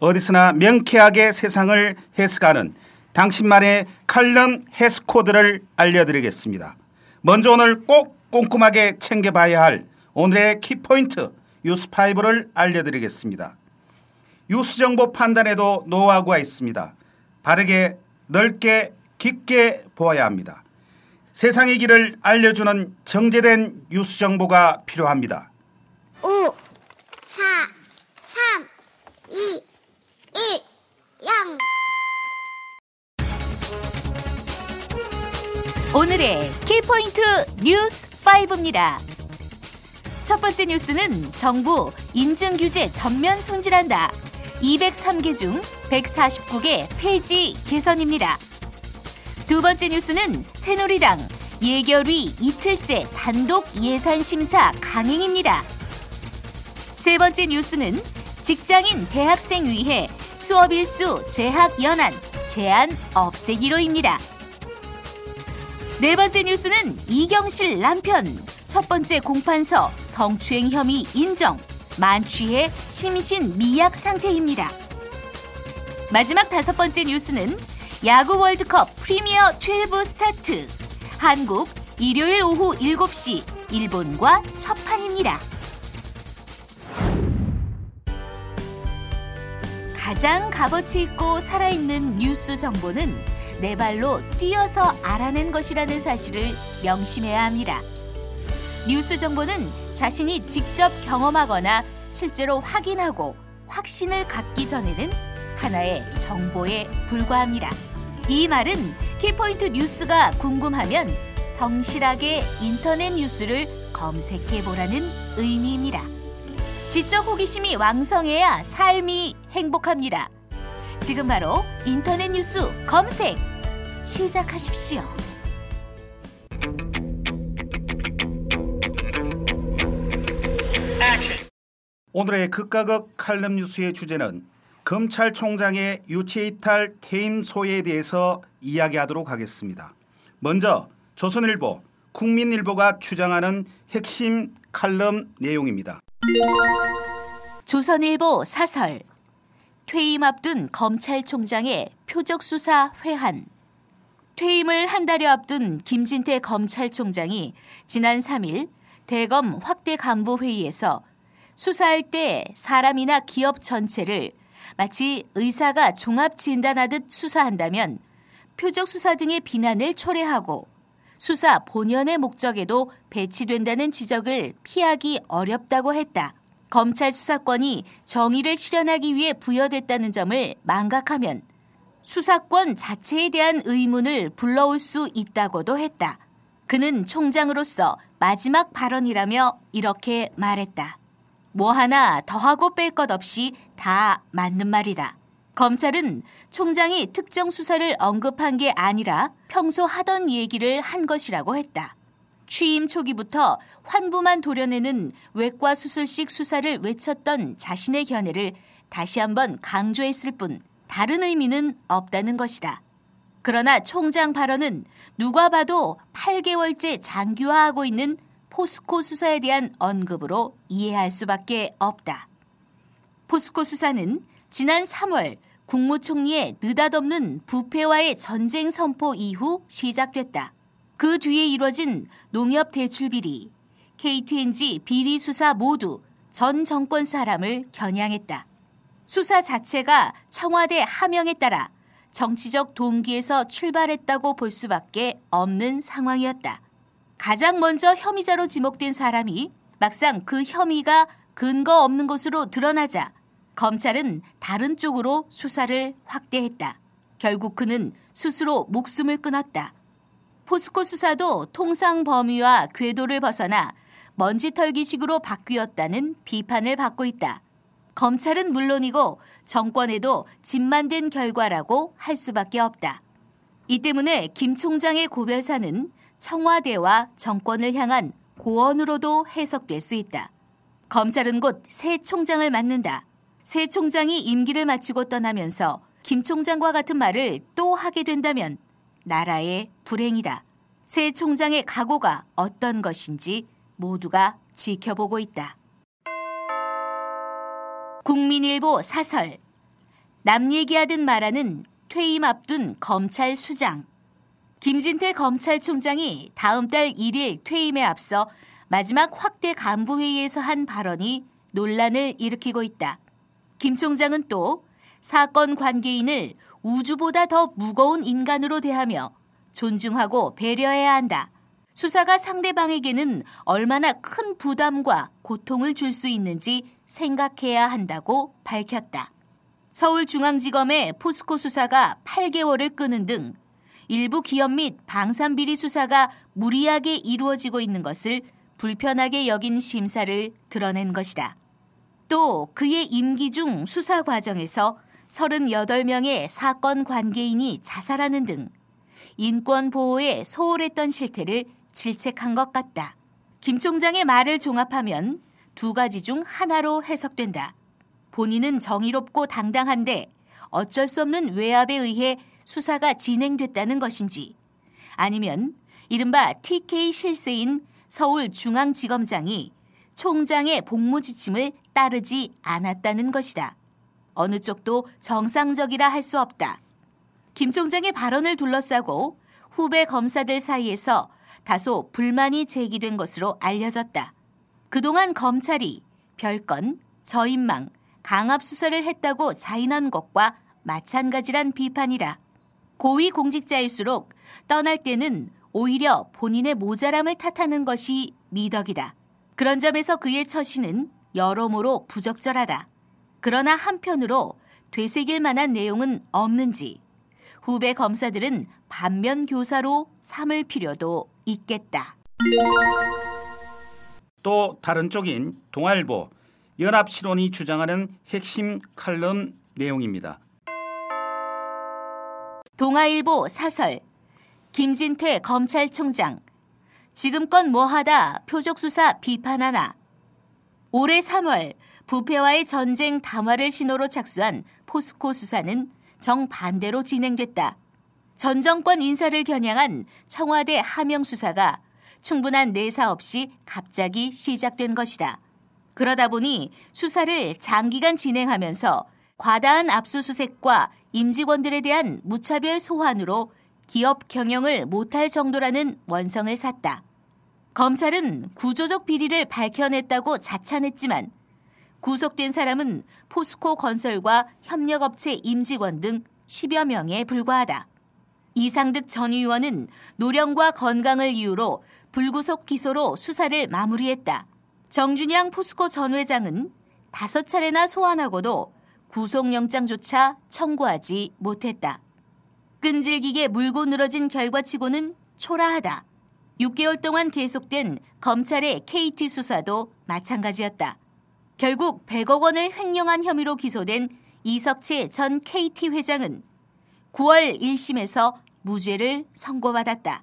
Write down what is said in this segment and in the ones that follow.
어디서나 명쾌하게 세상을 해석하는 당신만의 칼럼 해석 코드를 알려드리겠습니다. 먼저 오늘 꼭 꼼꼼하게 챙겨봐야 할 오늘의 키포인트 뉴스5를 알려드리겠습니다. 뉴스 정보 판단에도 노하우가 있습니다. 바르게 넓게 깊게 보아야 합니다. 세상의 길을 알려주는 정제된 뉴스 정보가 필요합니다. 5, 4, 오늘의 키포인트 뉴스 5입니다. 첫 번째 뉴스는 정부 인증 규제 전면 손질한다. 203개 중 149개 폐지 개선입니다. 두 번째 뉴스는 새누리당 예결위 이틀째 단독 예산 심사 강행입니다. 세 번째 뉴스는 직장인 대학생 위해 수업 일수 재학 연한 제한 없애기로입니다. 네 번째 뉴스는 이경실 남편 첫 번째 공판서 성추행 혐의 인정 만취해 심신 미약 상태입니다. 마지막 다섯 번째 뉴스는 야구 월드컵 프리미어 12 스타트 한국 일요일 오후 7시 일본과 첫 판입니다. 가장 값어치 있고 살아있는 뉴스 정보는 내 발로 뛰어서 알아낸 것이라는 사실을 명심해야 합니다. 뉴스 정보는 자신이 직접 경험하거나 실제로 확인하고 확신을 갖기 전에는 하나의 정보에 불과합니다. 이 말은 키포인트 뉴스가 궁금하면 성실하게 인터넷 뉴스를 검색해 보라는 의미입니다. 지적 호기심이 왕성해야 삶이 행복합니다. 지금 바로 인터넷 뉴스 검색 시작하십시오. 오늘의 극과 극 칼럼 뉴스의 주제는 검찰총장의 유체이탈 퇴임 소에 대해서 이야기하도록 하겠습니다. 먼저 조선일보, 국민일보가 주장하는 핵심 칼럼 내용입니다. 조선일보 사설 퇴임 앞둔 검찰총장의 표적 수사 회한 퇴임을 한 달여 앞둔 김진태 검찰총장이 지난 3일 대검 확대 간부 회의에서 수사할 때 사람이나 기업 전체를 마치 의사가 종합 진단하듯 수사한다면 표적 수사 등의 비난을 초래하고 수사 본연의 목적에도 배치된다는 지적을 피하기 어렵다고 했다. 검찰 수사권이 정의를 실현하기 위해 부여됐다는 점을 망각하면 수사권 자체에 대한 의문을 불러올 수 있다고도 했다. 그는 총장으로서 마지막 발언이라며 이렇게 말했다. 뭐 하나 더하고 뺄 것 없이 다 맞는 말이다. 검찰은 총장이 특정 수사를 언급한 게 아니라 평소 하던 얘기를 한 것이라고 했다. 취임 초기부터 환부만 도려내는 외과 수술식 수사를 외쳤던 자신의 견해를 다시 한번 강조했을 뿐 다른 의미는 없다는 것이다. 그러나 총장 발언은 누가 봐도 8개월째 장기화하고 있는 포스코 수사에 대한 언급으로 이해할 수밖에 없다. 포스코 수사는 지난 3월 국무총리의 느닷없는 부패와의 전쟁 선포 이후 시작됐다. 그 뒤에 이뤄진 농협 대출 비리, KTNG 비리 수사 모두 전 정권 사람을 겨냥했다. 수사 자체가 청와대 하명에 따라 정치적 동기에서 출발했다고 볼 수밖에 없는 상황이었다. 가장 먼저 혐의자로 지목된 사람이 막상 그 혐의가 근거 없는 것으로 드러나자 검찰은 다른 쪽으로 수사를 확대했다. 결국 그는 스스로 목숨을 끊었다. 포스코 수사도 통상 범위와 궤도를 벗어나 먼지 털기식으로 바뀌었다는 비판을 받고 있다. 검찰은 물론이고 정권에도 집만 된 결과라고 할 수밖에 없다. 이 때문에 김 총장의 고별사는 청와대와 정권을 향한 고언으로도 해석될 수 있다. 검찰은 곧 새 총장을 맡는다. 새 총장이 임기를 마치고 떠나면서 김 총장과 같은 말을 또 하게 된다면 나라의 불행이다. 새 총장의 각오가 어떤 것인지 모두가 지켜보고 있다. 국민일보 사설 남 얘기하듯 말하는 퇴임 앞둔 검찰 수장 김진태 검찰총장이 다음 달 1일 퇴임에 앞서 마지막 확대 간부회의에서 한 발언이 논란을 일으키고 있다. 김 총장은 또 사건 관계인을 우주보다 더 무거운 인간으로 대하며 존중하고 배려해야 한다. 수사가 상대방에게는 얼마나 큰 부담과 고통을 줄 수 있는지 생각해야 한다고 밝혔다. 서울중앙지검의 포스코 수사가 8개월을 끄는 등 일부 기업 및 방산비리 수사가 무리하게 이루어지고 있는 것을 불편하게 여긴 심사를 드러낸 것이다. 또 그의 임기 중 수사 과정에서 38명의 사건 관계인이 자살하는 등 인권 보호에 소홀했던 실태를 질책한 것 같다. 김 총장의 말을 종합하면 두 가지 중 하나로 해석된다. 본인은 정의롭고 당당한데 어쩔 수 없는 외압에 의해 수사가 진행됐다는 것인지 아니면 이른바 TK 실세인 서울중앙지검장이 총장의 복무 지침을 따르지 않았다는 것이다. 어느 쪽도 정상적이라 할 수 없다. 김 총장의 발언을 둘러싸고 후배 검사들 사이에서 다소 불만이 제기된 것으로 알려졌다. 그동안 검찰이 별건, 저인망, 강압 수사를 했다고 자인한 것과 마찬가지란 비판이다. 고위 공직자일수록 떠날 때는 오히려 본인의 모자람을 탓하는 것이 미덕이다. 그런 점에서 그의 처신은 여러모로 부적절하다. 그러나 한편으로 되새길 만한 내용은 없는지 후배 검사들은 반면 교사로 삼을 필요도 있겠다. 또 다른 쪽인 동아일보 연합실론이 주장하는 핵심 칼럼 내용입니다. 동아일보 사설 김진태 검찰총장 지금껏 뭐하다 표적수사 비판하나 올해 3월 부패와의 전쟁 담화를 신호로 착수한 포스코 수사는 정반대로 진행됐다. 전 정권 인사를 겨냥한 청와대 하명 수사가 충분한 내사 없이 갑자기 시작된 것이다. 그러다 보니 수사를 장기간 진행하면서 과다한 압수수색과 임직원들에 대한 무차별 소환으로 기업 경영을 못할 정도라는 원성을 샀다. 검찰은 구조적 비리를 밝혀냈다고 자찬했지만 구속된 사람은 포스코 건설과 협력업체 임직원 등 10여 명에 불과하다. 이상득 전 의원은 노령과 건강을 이유로 불구속 기소로 수사를 마무리했다. 정준양 포스코 전 회장은 다섯 차례나 소환하고도 구속영장조차 청구하지 못했다. 끈질기게 물고 늘어진 결과치고는 초라하다. 6개월 동안 계속된 검찰의 KT 수사도 마찬가지였다. 결국 100억 원을 횡령한 혐의로 기소된 이석채 전 KT 회장은 9월 1심에서 무죄를 선고받았다.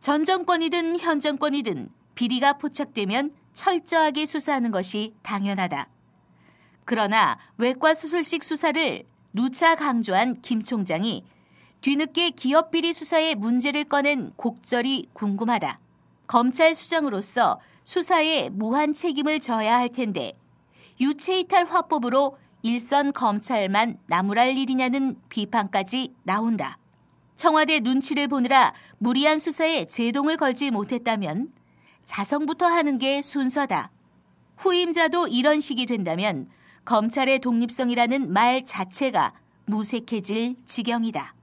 전 정권이든 현 정권이든 비리가 포착되면 철저하게 수사하는 것이 당연하다. 그러나 외과 수술식 수사를 누차 강조한 김 총장이 뒤늦게 기업 비리 수사의 문제를 꺼낸 곡절이 궁금하다. 검찰 수장으로서 수사에 무한 책임을 져야 할 텐데 유체이탈 화법으로 일선 검찰만 나무랄 일이냐는 비판까지 나온다. 청와대 눈치를 보느라 무리한 수사에 제동을 걸지 못했다면 자성부터 하는 게 순서다. 후임자도 이런 식이 된다면 검찰의 독립성이라는 말 자체가 무색해질 지경이다.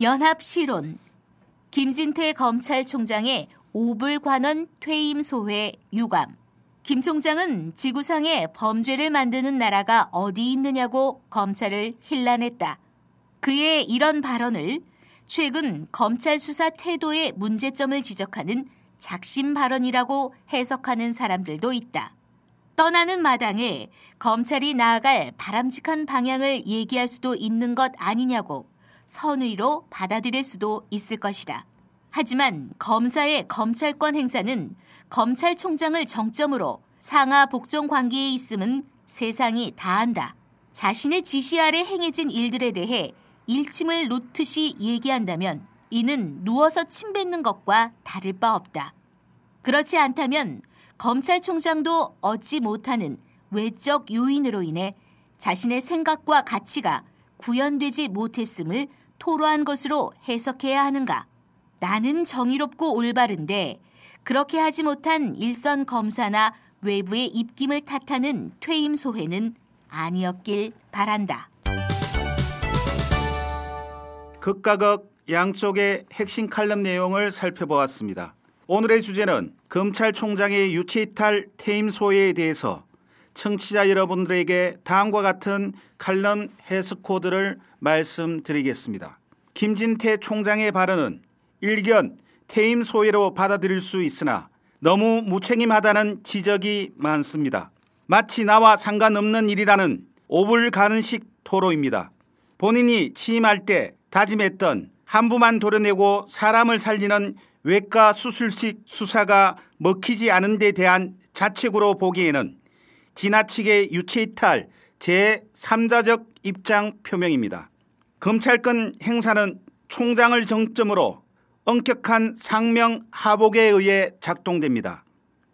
연합실론 김진태 검찰총장의 오불관원 퇴임 소회 유감 김 총장은 지구상에 범죄를 만드는 나라가 어디 있느냐고 검찰을 힐난했다. 그의 이런 발언을 최근 검찰 수사 태도의 문제점을 지적하는 작심 발언이라고 해석하는 사람들도 있다. 떠나는 마당에 검찰이 나아갈 바람직한 방향을 얘기할 수도 있는 것 아니냐고 선의로 받아들일 수도 있을 것이다. 하지만 검사의 검찰권 행사는 검찰총장을 정점으로 상하 복종 관계에 있음은 세상이 다 안다. 자신의 지시 아래 행해진 일들에 대해 일침을 놓듯이 얘기한다면 이는 누워서 침 뱉는 것과 다를 바 없다. 그렇지 않다면 검찰총장도 얻지 못하는 외적 요인으로 인해 자신의 생각과 가치가 구현되지 못했음을 토로한 것으로 해석해야 하는가? 나는 정의롭고 올바른데 그렇게 하지 못한 일선 검사나 외부의 입김을 탓하는 퇴임 소회는 아니었길 바란다. 극과 극 양쪽의 핵심 칼럼 내용을 살펴보았습니다. 오늘의 주제는 검찰총장의 유치이탈 퇴임 소회에 대해서 청취자 여러분들에게 다음과 같은 칼럼 해석 코드를 말씀드리겠습니다. 김진태 총장의 발언은 일견 퇴임 소회로 받아들일 수 있으나 너무 무책임하다는 지적이 많습니다. 마치 나와 상관없는 일이라는 오불가능식 토로입니다. 본인이 취임할 때 다짐했던 한부만 도려내고 사람을 살리는 외과 수술식 수사가 먹히지 않은 데 대한 자책으로 보기에는 지나치게 유체이탈 제3자적 입장 표명입니다. 검찰권 행사는 총장을 정점으로 엄격한 상명 하복에 의해 작동됩니다.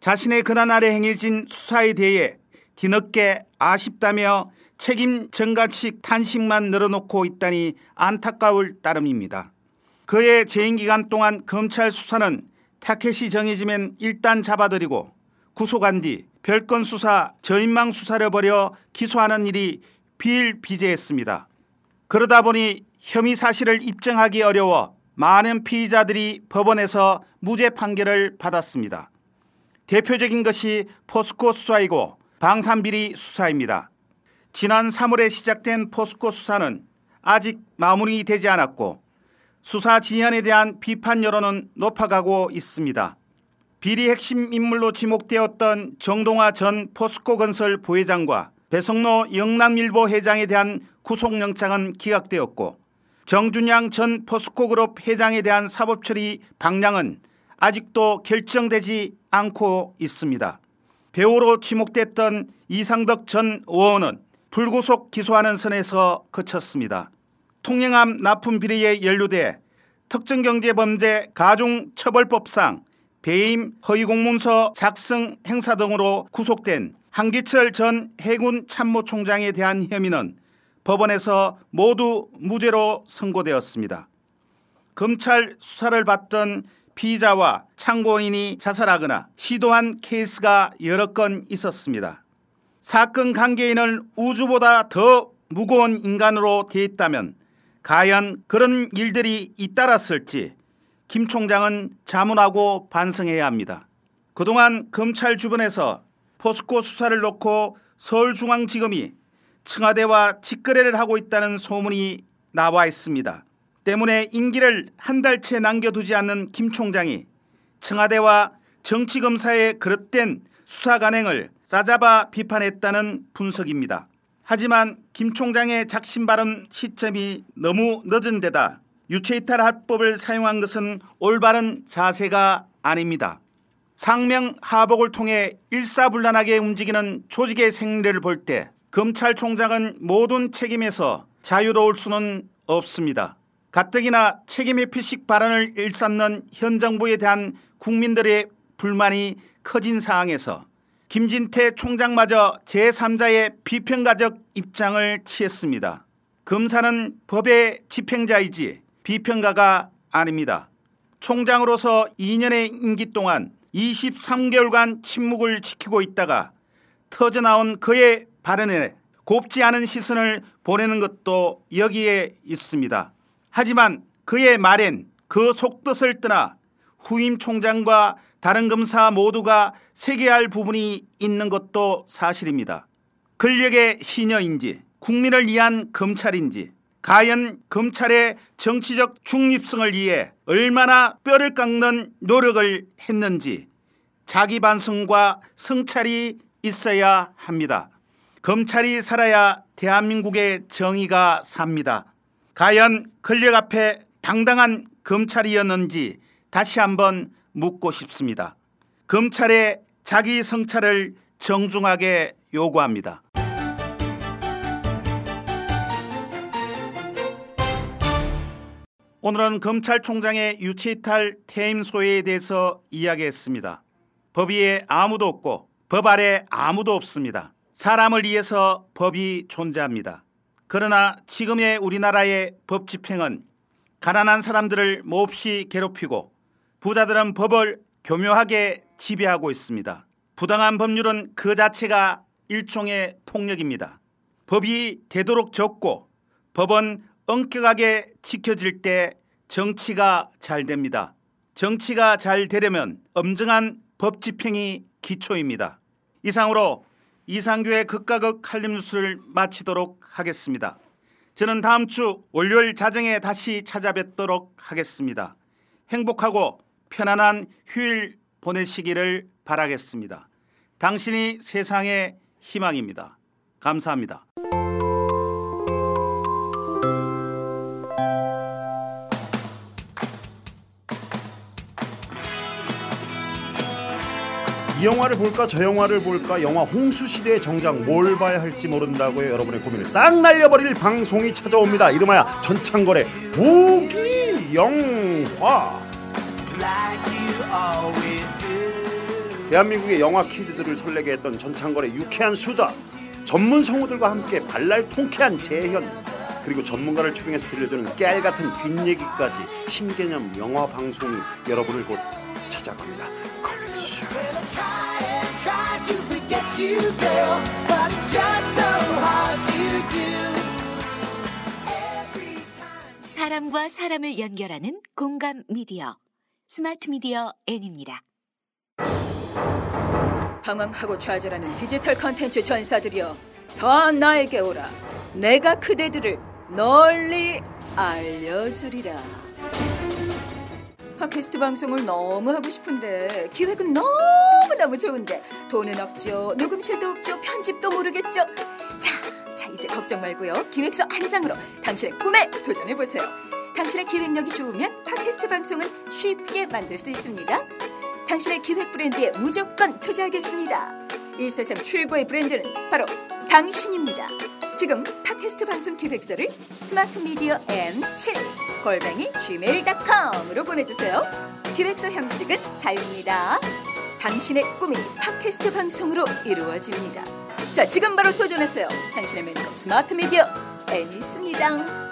자신의 근한 아래 행해진 수사에 대해 뒤늦게 아쉽다며 책임 전가식 탄식만 늘어놓고 있다니 안타까울 따름입니다. 그의 재임 기간 동안 검찰 수사는 타켓이 정해지면 일단 잡아들이고 구속한 뒤 별건 수사, 저인망 수사를 벌여 기소하는 일이 비일비재했습니다. 그러다 보니 혐의 사실을 입증하기 어려워 많은 피의자들이 법원에서 무죄 판결을 받았습니다. 대표적인 것이 포스코 수사이고 방산비리 수사입니다. 지난 3월에 시작된 포스코 수사는 아직 마무리되지 않았고 수사 지연에 대한 비판 여론은 높아가고 있습니다. 비리 핵심 인물로 지목되었던 정동아 전 포스코 건설 부회장과 배성로 영남일보 회장에 대한 구속영장은 기각되었고 정준양 전 포스코그룹 회장에 대한 사법처리 방향은 아직도 결정되지 않고 있습니다. 배우로 지목됐던 이상덕 전 의원은 불구속 기소하는 선에서 그쳤습니다. 통행함 납품 비리에 연루돼 특정경제범죄 가중처벌법상 배임 허위공문서 작성 행사 등으로 구속된 한기철 전 해군 참모총장에 대한 혐의는 법원에서 모두 무죄로 선고되었습니다. 검찰 수사를 받던 피의자와 참고인이 자살하거나 시도한 케이스가 여러 건 있었습니다. 사건 관계인을 우주보다 더 무거운 인간으로 대했다면 과연 그런 일들이 잇따랐을지 김 총장은 자문하고 반성해야 합니다. 그동안 검찰 주변에서 포스코 수사를 놓고 서울중앙지검이 청와대와 직거래를 하고 있다는 소문이 나와 있습니다. 때문에 임기를 한 달째 남겨두지 않는 김 총장이 청와대와 정치검사의 그릇된 수사 관행을 싸잡아 비판했다는 분석입니다. 하지만 김 총장의 작심 발언 시점이 너무 늦은 데다 유체이탈 합법을 사용한 것은 올바른 자세가 아닙니다. 상명 하복을 통해 일사불란하게 움직이는 조직의 생리를 볼 때 검찰총장은 모든 책임에서 자유로울 수는 없습니다. 가뜩이나 책임의 피식 발언을 일삼는 현 정부에 대한 국민들의 불만이 커진 상황에서 김진태 총장마저 제3자의 비평가적 입장을 취했습니다. 검사는 법의 집행자이지 비평가가 아닙니다. 총장으로서 2년의 임기 동안 23개월간 침묵을 지키고 있다가 터져나온 그의 발언에 곱지 않은 시선을 보내는 것도 여기에 있습니다. 하지만 그의 말엔 그 속뜻을 떠나 후임 총장과 다른 검사 모두가 세계할 부분이 있는 것도 사실입니다. 권력의 시녀인지 국민을 위한 검찰인지 과연 검찰의 정치적 중립성을 위해 얼마나 뼈를 깎는 노력을 했는지 자기 반성과 성찰이 있어야 합니다. 검찰이 살아야 대한민국의 정의가 삽니다. 과연 권력 앞에 당당한 검찰이었는지 다시 한번 묻고 싶습니다. 검찰의 자기 성찰을 정중하게 요구합니다. 오늘은 검찰총장의 유치이탈 퇴임 소회에 대해서 이야기했습니다. 법 위에 아무도 없고 법 아래 아무도 없습니다. 사람을 위해서 법이 존재합니다. 그러나 지금의 우리나라의 법 집행은 가난한 사람들을 몹시 괴롭히고 부자들은 법을 교묘하게 지배하고 있습니다. 부당한 법률은 그 자체가 일종의 폭력입니다. 법이 되도록 적고 법은 엄격하게 지켜질 때 정치가 잘 됩니다. 정치가 잘 되려면 엄정한 법 집행이 기초입니다. 이상으로 이상규의 극과 극 한림 뉴스를 마치도록 하겠습니다. 저는 다음 주 월요일 자정에 다시 찾아뵙도록 하겠습니다. 행복하고 편안한 휴일 보내시기를 바라겠습니다. 당신이 세상의 희망입니다. 감사합니다. 이 영화를 볼까 저 영화를 볼까 영화 홍수시대의 정작 뭘 봐야 할지 모른다고요 여러분의 고민을 싹 날려버릴 방송이 찾아옵니다 이름하여 전창걸의 부기영화 대한민국의 영화 키드들을 설레게 했던 전창걸의 유쾌한 수다 전문 성우들과 함께 발랄 통쾌한 재현 그리고 전문가를 초빙해서 들려주는 깨알 같은 뒷얘기까지 신개념 영화 방송이 여러분을 곧 찾아갑니다. Coming soon 사람과 사람을 연결하는 공감 미디어 스마트 미디어 N입니다. 방황하고 좌절하는 디지털 컨텐츠 전사들이여 다 나에게 오라. 내가 그대들을 널리 알려주리라. 팟캐스트 방송을 너무 하고 싶은데 기획은 너무너무 좋은데 돈은 없죠 녹음실도 없죠 편집도 모르겠죠. 자, 자 이제 걱정 말고요. 기획서 한 장으로 당신의 꿈에 도전해보세요 당신의 기획력이 좋으면 팟캐스트 방송은 쉽게 만들 수 있습니다 당신의 기획 브랜드에 무조건 투자하겠습니다. 이 세상 최고의 브랜드는 바로 당신입니다. 지금 팟캐스트 방송 기획서를 스마트 미디어 N7 골뱅이 gmail.com으로 보내주세요. 기획서 형식은 자유입니다. 당신의 꿈이 팟캐스트 방송으로 이루어집니다. 자, 지금 바로 도전하세요. 당신의 멘토 스마트 미디어 N이 있습니다.